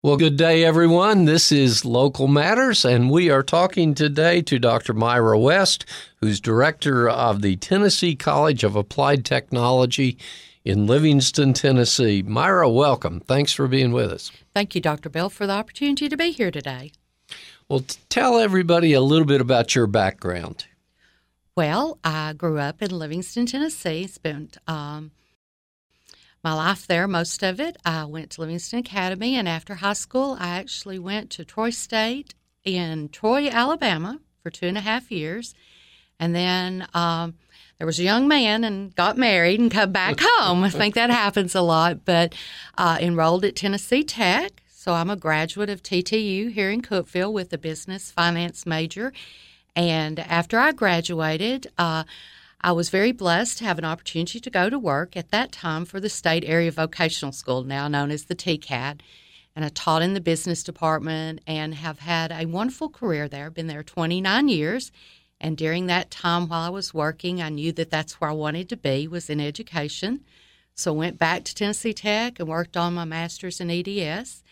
Well, good day, everyone. This is Local Matters, and we are talking today to Dr. Myra West, who's director of the Tennessee College of Applied Technology in Livingston, Tennessee. Myra, welcome. Thanks for being with us. Thank you, Dr. Bell, for the opportunity to be here today. Well, tell everybody a little bit about your background. Well, I grew up in Livingston, Tennessee, spent um, my life there, most of it. I went to Livingston Academy, and after high school, I actually went to Troy State in Troy, Alabama for two and a half years. And then um, there was a young man and got married and come back home. I think that happens a lot, but uh, enrolled at Tennessee Tech. So I'm a graduate of TTU here in Cookeville with a business finance major. And after I graduated, uh, I was very blessed to have an opportunity to go to work at that time for the State Area Vocational School, now known as the TCAT. And I taught in the business department and have had a wonderful career there. Been there 29 years. And during that time while I was working, I knew that that's where I wanted to be, was in education. So I went back to Tennessee Tech and worked on my master's in EDS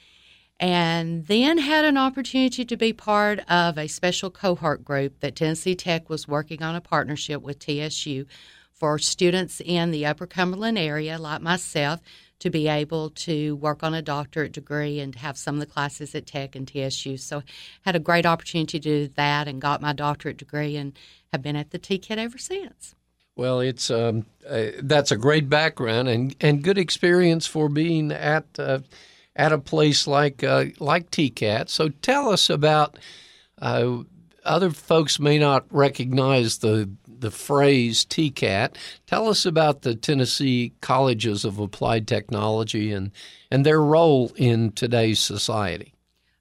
and then had an opportunity to be part of a special cohort group that Tennessee Tech was working on a partnership with TSU for students in the Upper Cumberland area, like myself, to be able to work on a doctorate degree and have some of the classes at Tech and TSU. So had a great opportunity to do that and got my doctorate degree and have been at the TCAT ever since. Well, it's um, uh, that's a great background and, and good experience for being at uh, at a place like uh, like TCAT. So tell us about. Uh, other folks may not recognize the the phrase TCAT. Tell us about the Tennessee Colleges of Applied Technology and and their role in today's society.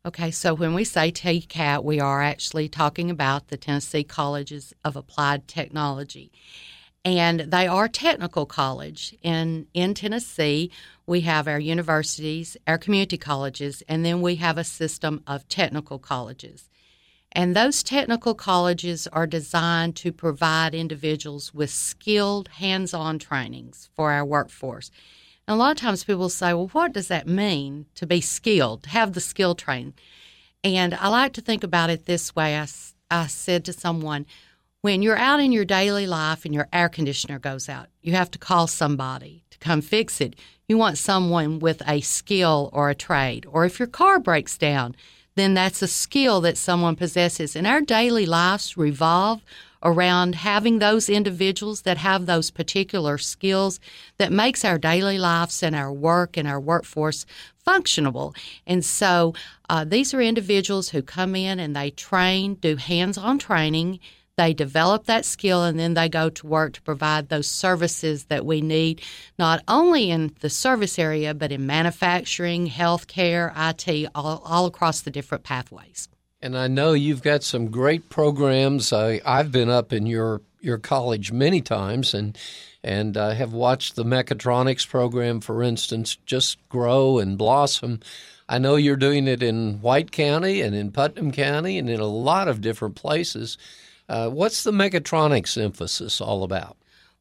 Okay, so when we say TCAT, we are actually talking about the Tennessee Colleges of Applied Technology and they are technical college in in Tennessee. We have our universities, our community colleges, and then we have a system of technical colleges. And those technical colleges are designed to provide individuals with skilled hands-on trainings for our workforce. And a lot of times people say, "Well, what does that mean to be skilled, have the skill training?" And I like to think about it this way. I, I said to someone, when you're out in your daily life and your air conditioner goes out, you have to call somebody to come fix it. You want someone with a skill or a trade. Or if your car breaks down, then that's a skill that someone possesses. And our daily lives revolve around having those individuals that have those particular skills that makes our daily lives and our work and our workforce functionable. And so uh, these are individuals who come in and they train, do hands on training they develop that skill and then they go to work to provide those services that we need, not only in the service area, but in manufacturing, healthcare, IT, all, all across the different pathways. And I know you've got some great programs. I, I've been up in your, your college many times and and I have watched the mechatronics program, for instance, just grow and blossom. I know you're doing it in White County and in Putnam County and in a lot of different places. Uh, what's the mechatronics emphasis all about?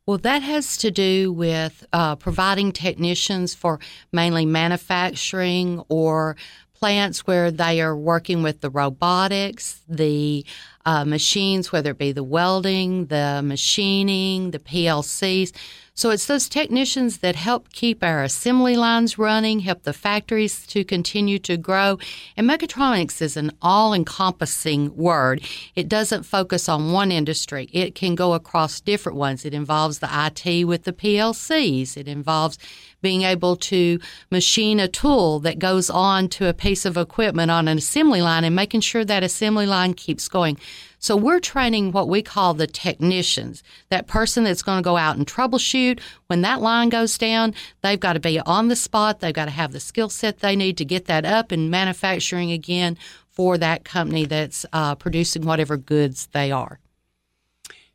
Well, that has to do with uh, providing technicians for mainly manufacturing or plants where they are working with the robotics, the uh, machines, whether it be the welding, the machining, the PLCs. So it's those technicians that help keep our assembly lines running, help the factories to continue to grow. And mechatronics is an all encompassing word. It doesn't focus on one industry, it can go across different ones. It involves the IT with the PLCs, it involves being able to machine a tool that goes on to a piece of equipment on an assembly line and making sure that assembly line keeps going. So we're training what we call the technicians, that person that's going to go out and troubleshoot. When that line goes down, they've got to be on the spot. They've got to have the skill set they need to get that up and manufacturing again for that company that's uh, producing whatever goods they are.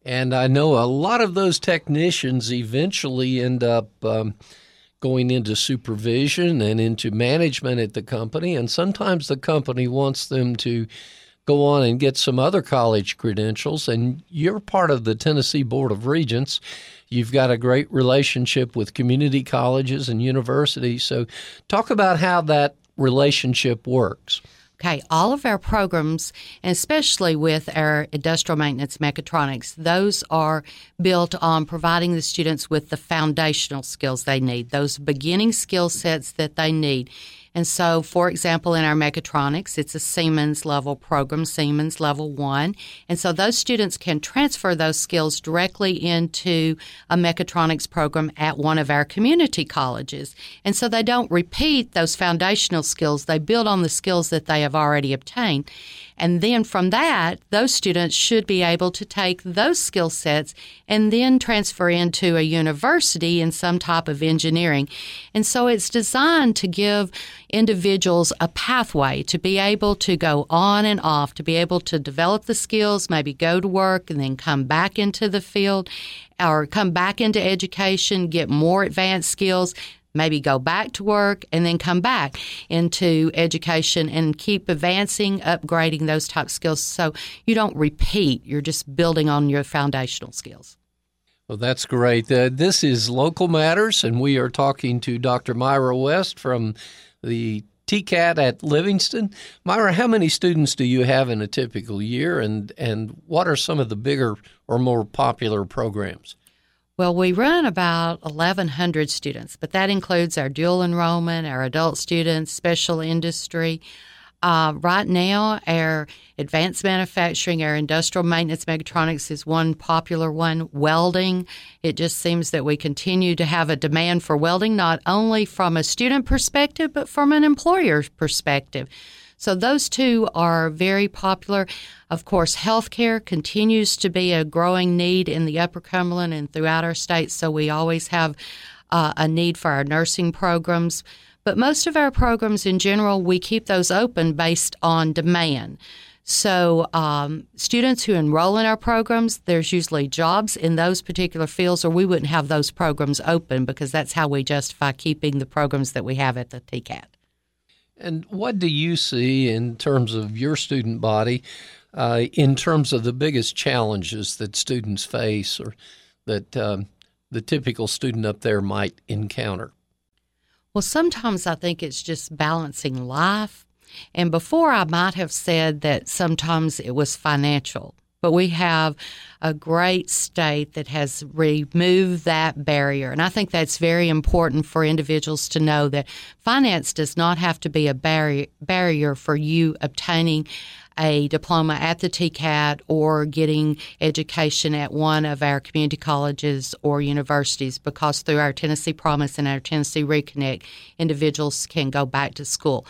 And I know a lot of those technicians eventually end up um, going into supervision and into management at the company. And sometimes the company wants them to go on and get some other college credentials. And you're part of the Tennessee Board of Regents. You've got a great relationship with community colleges and universities. So, talk about how that relationship works? Okay, all of our programs, and especially with our industrial maintenance mechatronics, those are built on providing the students with the foundational skills they need, those beginning skill sets that they need. And so, for example, in our mechatronics, it's a Siemens level program, Siemens level one. And so those students can transfer those skills directly into a mechatronics program at one of our community colleges. And so they don't repeat those foundational skills, they build on the skills that they have already obtained. And then from that, those students should be able to take those skill sets and then transfer into a university in some type of engineering. And so it's designed to give individuals a pathway to be able to go on and off, to be able to develop the skills, maybe go to work and then come back into the field or come back into education, get more advanced skills maybe go back to work and then come back into education and keep advancing, upgrading those type skills so you don't repeat. You're just building on your foundational skills. Well, that's great. Uh, this is Local Matters, and we are talking to Dr. Myra West from the TCAT at Livingston. Myra, how many students do you have in a typical year, and, and what are some of the bigger or more popular programs? Well, we run about 1,100 students, but that includes our dual enrollment, our adult students, special industry. Uh, right now, our advanced manufacturing, our industrial maintenance mechatronics is one popular one. Welding, it just seems that we continue to have a demand for welding, not only from a student perspective, but from an employer perspective. So those two are very popular. Of course, healthcare continues to be a growing need in the Upper Cumberland and throughout our state. So we always have uh, a need for our nursing programs. But most of our programs in general, we keep those open based on demand. So, um, students who enroll in our programs, there's usually jobs in those particular fields, or we wouldn't have those programs open because that's how we justify keeping the programs that we have at the TCAT. And what do you see in terms of your student body, uh, in terms of the biggest challenges that students face or that um, the typical student up there might encounter? Well, sometimes I think it's just balancing life. And before I might have said that sometimes it was financial. But we have a great state that has removed that barrier. And I think that's very important for individuals to know that finance does not have to be a barrier, barrier for you obtaining a diploma at the TCAT or getting education at one of our community colleges or universities because through our Tennessee Promise and our Tennessee Reconnect, individuals can go back to school.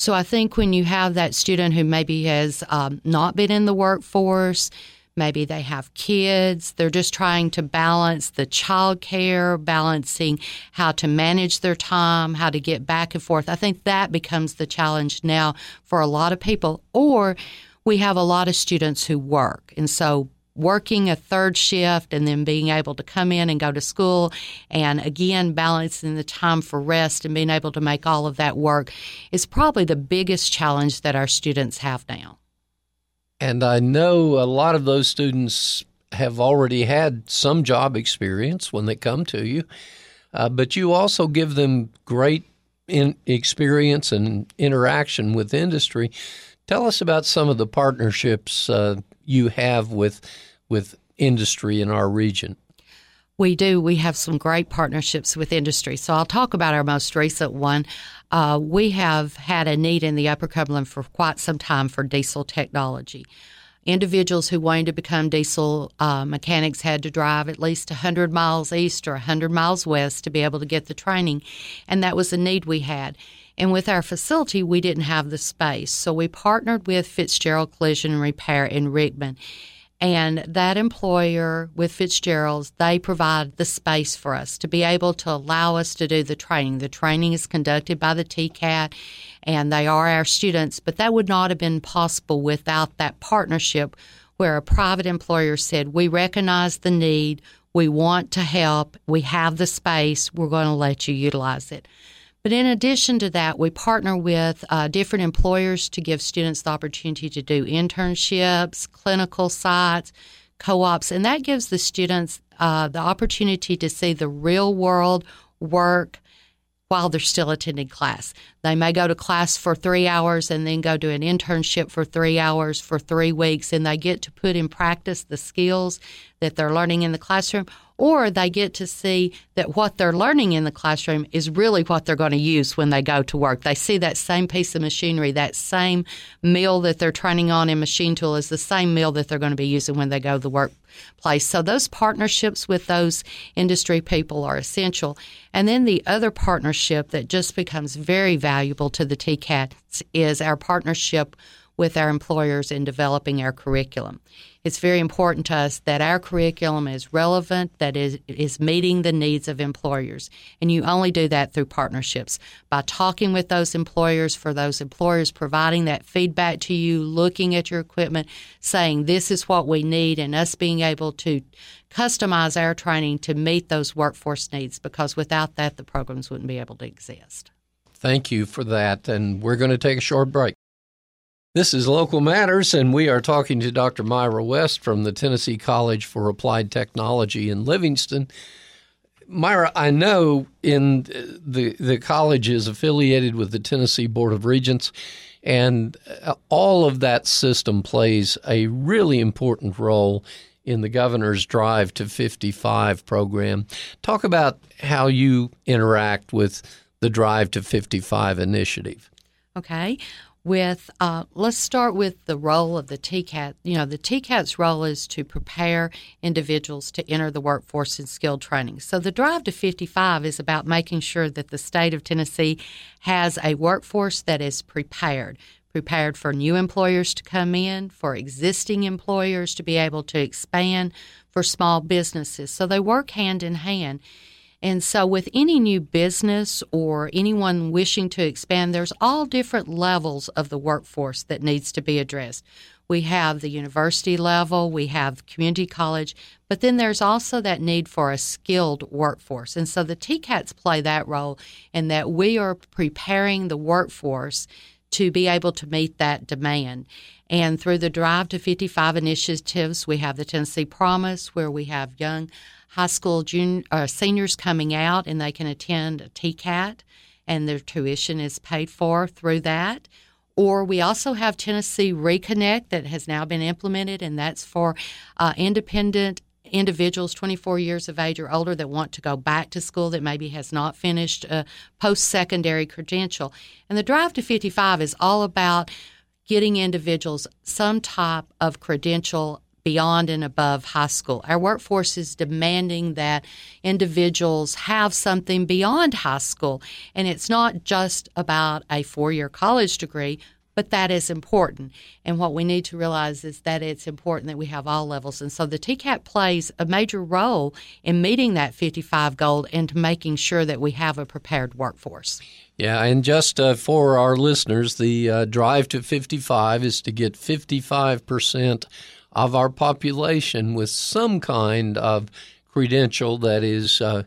So I think when you have that student who maybe has um, not been in the workforce, maybe they have kids, they're just trying to balance the child care, balancing how to manage their time, how to get back and forth. I think that becomes the challenge now for a lot of people. Or we have a lot of students who work. And so working a third shift and then being able to come in and go to school and again balancing the time for rest and being able to make all of that work is probably the biggest challenge that our students have now. And I know a lot of those students have already had some job experience when they come to you, uh, but you also give them great in experience and interaction with industry. Tell us about some of the partnerships uh, you have with with industry in our region? We do. We have some great partnerships with industry. So I'll talk about our most recent one. Uh, we have had a need in the Upper Cumberland for quite some time for diesel technology. Individuals who wanted to become diesel uh, mechanics had to drive at least 100 miles east or 100 miles west to be able to get the training, and that was a need we had. And with our facility, we didn't have the space. So we partnered with Fitzgerald Collision and Repair in Rickman and that employer with Fitzgerald's, they provide the space for us to be able to allow us to do the training. The training is conducted by the TCAT and they are our students, but that would not have been possible without that partnership where a private employer said, We recognize the need, we want to help, we have the space, we're going to let you utilize it. But in addition to that, we partner with uh, different employers to give students the opportunity to do internships, clinical sites, co ops, and that gives the students uh, the opportunity to see the real world work while they're still attending class. They may go to class for three hours and then go to an internship for three hours for three weeks, and they get to put in practice the skills that they're learning in the classroom, or they get to see that what they're learning in the classroom is really what they're going to use when they go to work. They see that same piece of machinery, that same mill that they're training on in machine tool is the same mill that they're going to be using when they go to the workplace. So those partnerships with those industry people are essential. And then the other partnership that just becomes very valuable to the TCATs is our partnership with our employers in developing our curriculum. It's very important to us that our curriculum is relevant, that is, is meeting the needs of employers. And you only do that through partnerships by talking with those employers, for those employers providing that feedback to you, looking at your equipment, saying this is what we need, and us being able to customize our training to meet those workforce needs because without that, the programs wouldn't be able to exist. Thank you for that. And we're going to take a short break. This is Local Matters, and we are talking to Dr. Myra West from the Tennessee College for Applied Technology in Livingston. Myra, I know in the the college is affiliated with the Tennessee Board of Regents, and uh, all of that system plays a really important role in the governor's Drive to 55 program. Talk about how you interact with the Drive to 55 initiative. Okay with uh, let's start with the role of the TCAT. You know, the TCAT's role is to prepare individuals to enter the workforce in skilled training. So the drive to 55 is about making sure that the state of Tennessee has a workforce that is prepared. Prepared for new employers to come in, for existing employers to be able to expand, for small businesses. So they work hand in hand. And so, with any new business or anyone wishing to expand, there's all different levels of the workforce that needs to be addressed. We have the university level, we have community college, but then there's also that need for a skilled workforce. And so the TCATs play that role in that we are preparing the workforce to be able to meet that demand. And through the Drive to 55 initiatives, we have the Tennessee Promise, where we have young high school junior, uh, seniors coming out and they can attend a TCAT and their tuition is paid for through that. Or we also have Tennessee Reconnect that has now been implemented, and that's for uh, independent individuals 24 years of age or older that want to go back to school that maybe has not finished a post secondary credential. And the Drive to 55 is all about getting individuals some type of credential beyond and above high school. Our workforce is demanding that individuals have something beyond high school. And it's not just about a four year college degree, but that is important. And what we need to realize is that it's important that we have all levels. And so the TCAT plays a major role in meeting that 55 goal and making sure that we have a prepared workforce. Yeah, and just uh, for our listeners, the uh, drive to 55 is to get 55% of our population with some kind of credential that is uh,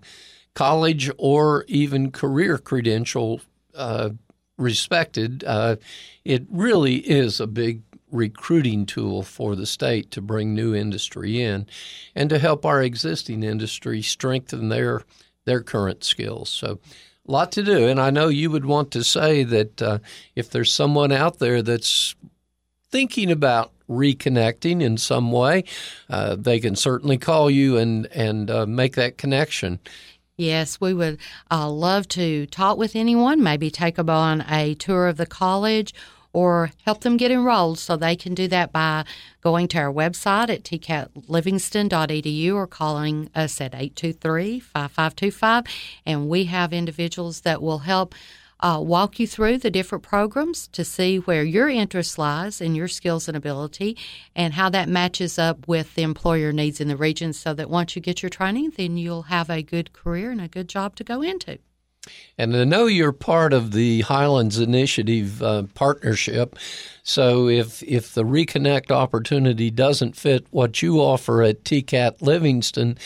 college or even career credential uh, respected. Uh, it really is a big recruiting tool for the state to bring new industry in and to help our existing industry strengthen their their current skills. So a lot to do. And I know you would want to say that uh, if there's someone out there that's thinking about reconnecting in some way, uh, they can certainly call you and and uh, make that connection. Yes, we would uh, love to talk with anyone. Maybe take them on a tour of the college or help them get enrolled. So they can do that by going to our website at tcatlivingston.edu or calling us at 823 5525. And we have individuals that will help uh, walk you through the different programs to see where your interest lies and your skills and ability and how that matches up with the employer needs in the region so that once you get your training, then you'll have a good career and a good job to go into. And I know you're part of the Highlands Initiative uh, partnership. So if if the reconnect opportunity doesn't fit what you offer at TCAT Livingston,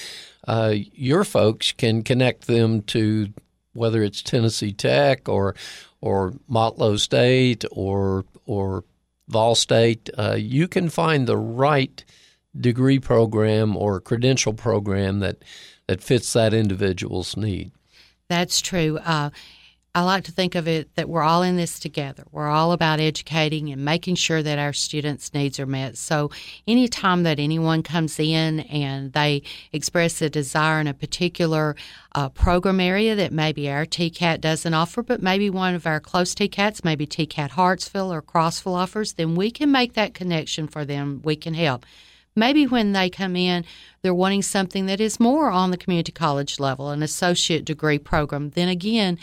uh, your folks can connect them to whether it's Tennessee Tech or or Motlow State or or Vol State, uh, you can find the right degree program or credential program that that fits that individual's need. That's true. Uh, I like to think of it that we're all in this together. We're all about educating and making sure that our students' needs are met. So, anytime that anyone comes in and they express a desire in a particular uh, program area that maybe our TCAT doesn't offer, but maybe one of our close TCATs, maybe TCAT Hartsville or Crossville offers, then we can make that connection for them. We can help. Maybe when they come in, they're wanting something that is more on the community college level, an associate degree program. Then again,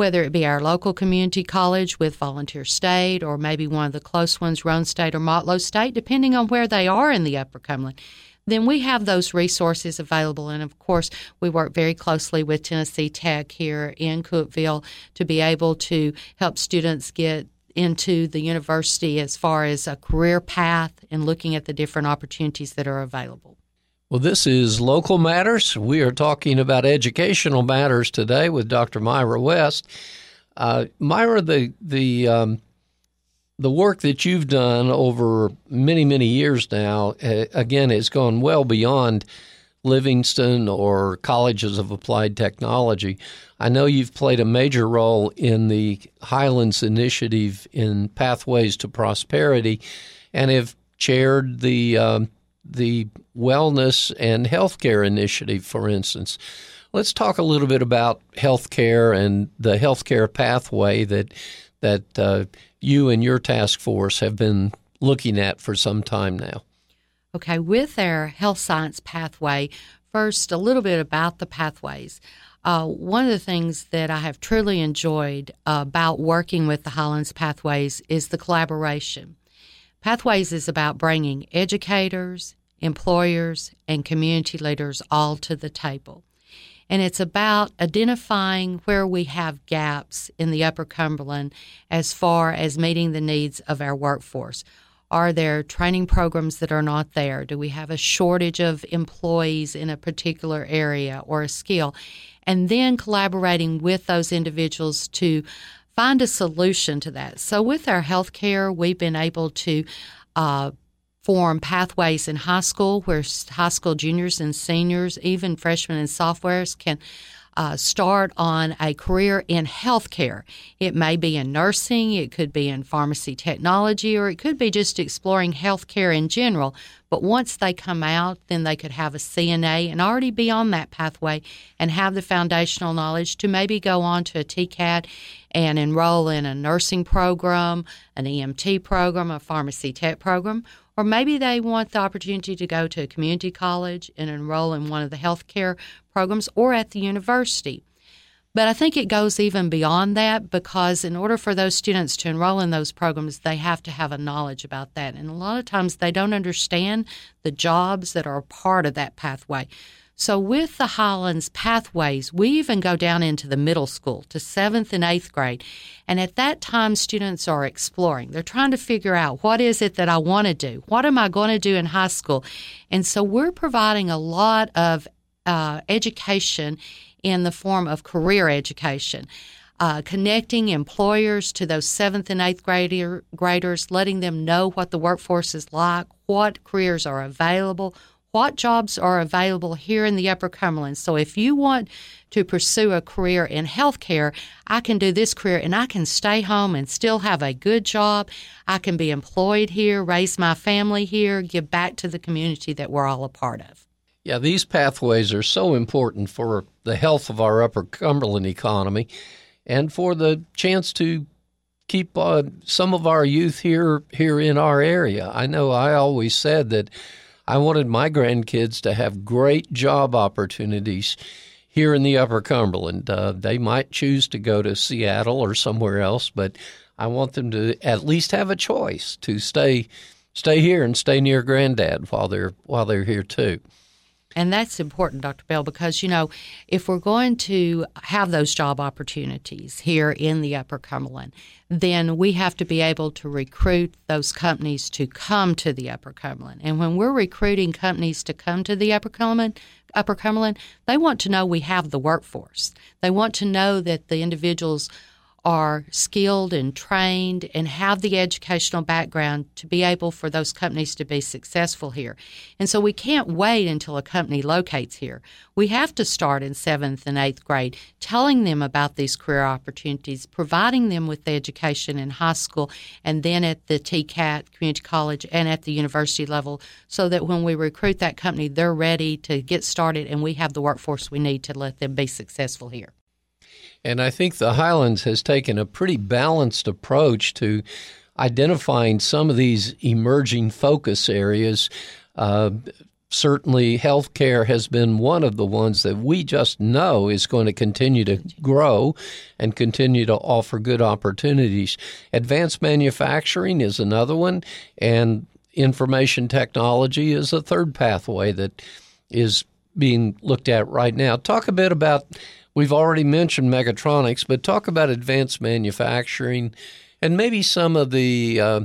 whether it be our local community college with Volunteer State or maybe one of the close ones, Roane State or Motlow State, depending on where they are in the Upper Cumberland, then we have those resources available. And of course, we work very closely with Tennessee Tech here in Cookeville to be able to help students get into the university as far as a career path and looking at the different opportunities that are available. Well, this is Local Matters. We are talking about educational matters today with Dr. Myra West. Uh, Myra, the the um, the work that you've done over many many years now, uh, again, has gone well beyond Livingston or colleges of applied technology. I know you've played a major role in the Highlands Initiative in Pathways to Prosperity, and have chaired the um, the wellness and healthcare initiative, for instance. Let's talk a little bit about healthcare and the healthcare pathway that that uh, you and your task force have been looking at for some time now. Okay, with our health science pathway, first a little bit about the pathways. Uh, one of the things that I have truly enjoyed about working with the Highlands Pathways is the collaboration. Pathways is about bringing educators, employers, and community leaders all to the table. And it's about identifying where we have gaps in the Upper Cumberland as far as meeting the needs of our workforce. Are there training programs that are not there? Do we have a shortage of employees in a particular area or a skill? And then collaborating with those individuals to find a solution to that. So, with our healthcare, we've been able to uh, form pathways in high school where high school juniors and seniors, even freshmen and sophomores, can uh, start on a career in healthcare. It may be in nursing, it could be in pharmacy technology, or it could be just exploring healthcare in general. But once they come out, then they could have a CNA and already be on that pathway and have the foundational knowledge to maybe go on to a TCAT and enroll in a nursing program, an EMT program, a pharmacy tech program, or maybe they want the opportunity to go to a community college and enroll in one of the healthcare programs or at the university. But I think it goes even beyond that because in order for those students to enroll in those programs, they have to have a knowledge about that. And a lot of times they don't understand the jobs that are part of that pathway. So, with the Highlands pathways, we even go down into the middle school to seventh and eighth grade. And at that time, students are exploring. They're trying to figure out what is it that I want to do? What am I going to do in high school? And so, we're providing a lot of uh, education in the form of career education. Uh, connecting employers to those seventh and eighth grader, graders, letting them know what the workforce is like, what careers are available, what jobs are available here in the Upper Cumberland. So if you want to pursue a career in healthcare, I can do this career and I can stay home and still have a good job. I can be employed here, raise my family here, give back to the community that we're all a part of. Yeah, these pathways are so important for the health of our Upper Cumberland economy and for the chance to keep uh, some of our youth here here in our area. I know I always said that I wanted my grandkids to have great job opportunities here in the Upper Cumberland. Uh, they might choose to go to Seattle or somewhere else, but I want them to at least have a choice to stay stay here and stay near granddad while they're while they're here too. And that's important, Dr. Bell, because, you know, if we're going to have those job opportunities here in the Upper Cumberland, then we have to be able to recruit those companies to come to the Upper Cumberland. And when we're recruiting companies to come to the Upper Cumberland, Upper Cumberland, they want to know we have the workforce. They want to know that the individuals are skilled and trained and have the educational background to be able for those companies to be successful here. And so we can't wait until a company locates here. We have to start in seventh and eighth grade, telling them about these career opportunities, providing them with the education in high school and then at the TCAT, community college, and at the university level, so that when we recruit that company, they're ready to get started and we have the workforce we need to let them be successful here. And I think the Highlands has taken a pretty balanced approach to identifying some of these emerging focus areas. Uh, certainly, healthcare has been one of the ones that we just know is going to continue to grow and continue to offer good opportunities. Advanced manufacturing is another one, and information technology is a third pathway that is being looked at right now. Talk a bit about We've already mentioned mechatronics, but talk about advanced manufacturing and maybe some of the uh,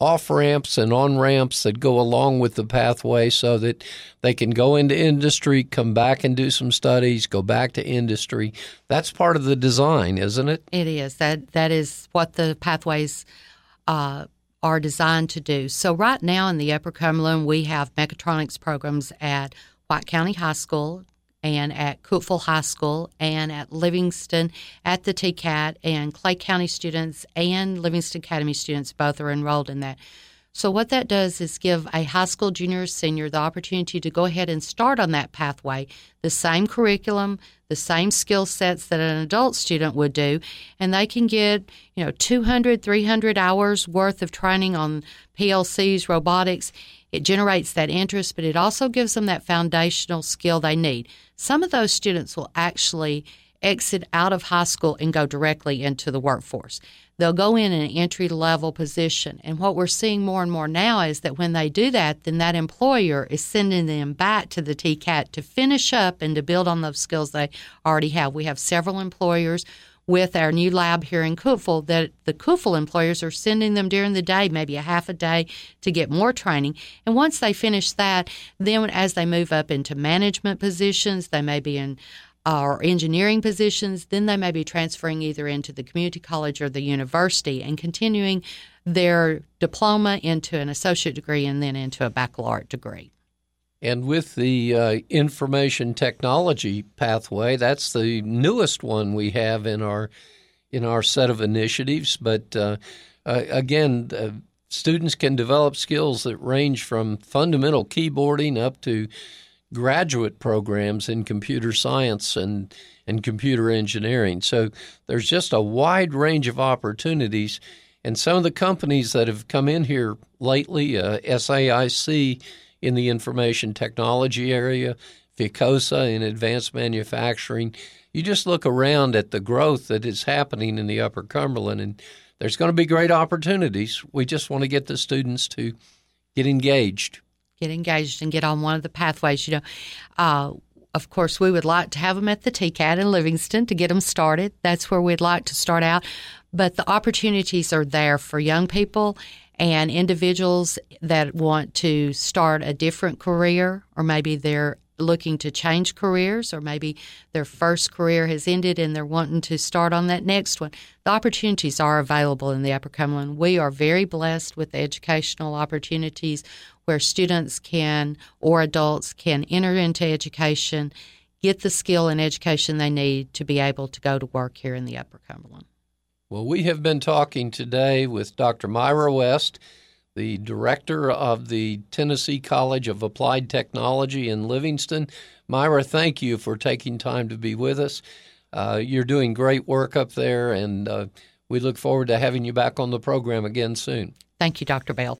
off ramps and on ramps that go along with the pathway so that they can go into industry, come back and do some studies, go back to industry. That's part of the design, isn't it? It is. That that is what the pathways uh, are designed to do. So right now in the Upper Cumberland, we have mechatronics programs at White County High School, and at Cookeville High School and at Livingston at the TCAT, and Clay County students and Livingston Academy students both are enrolled in that. So, what that does is give a high school junior or senior the opportunity to go ahead and start on that pathway, the same curriculum, the same skill sets that an adult student would do, and they can get, you know, 200, 300 hours worth of training on PLCs, robotics. It generates that interest, but it also gives them that foundational skill they need. Some of those students will actually exit out of high school and go directly into the workforce. They'll go in an entry level position. And what we're seeing more and more now is that when they do that, then that employer is sending them back to the TCAT to finish up and to build on those skills they already have. We have several employers with our new lab here in Cookeville that the Cookeville employers are sending them during the day, maybe a half a day, to get more training. And once they finish that, then as they move up into management positions, they may be in or engineering positions, then they may be transferring either into the community college or the university and continuing their diploma into an associate degree and then into a baccalaureate degree. And with the uh, information technology pathway, that's the newest one we have in our in our set of initiatives. But uh, uh, again, students can develop skills that range from fundamental keyboarding up to graduate programs in computer science and and computer engineering. So there's just a wide range of opportunities. And some of the companies that have come in here lately, uh, SAIC in the information technology area, Ficosa in advanced manufacturing, you just look around at the growth that is happening in the Upper Cumberland, and there's going to be great opportunities. We just want to get the students to get engaged get engaged and get on one of the pathways. You know, uh, of course, we would like to have them at the TCAT in Livingston to get them started. That's where we'd like to start out. But the opportunities are there for young people and individuals that want to start a different career, or maybe they're looking to change careers, or maybe their first career has ended and they're wanting to start on that next one. The opportunities are available in the Upper Cumberland. We are very blessed with the educational opportunities where students can or adults can enter into education, get the skill and education they need to be able to go to work here in the Upper Cumberland. Well, we have been talking today with Dr. Myra West, the director of the Tennessee College of Applied Technology in Livingston. Myra, thank you for taking time to be with us. Uh, you're doing great work up there, and uh, we look forward to having you back on the program again soon. Thank you, Dr. Bell.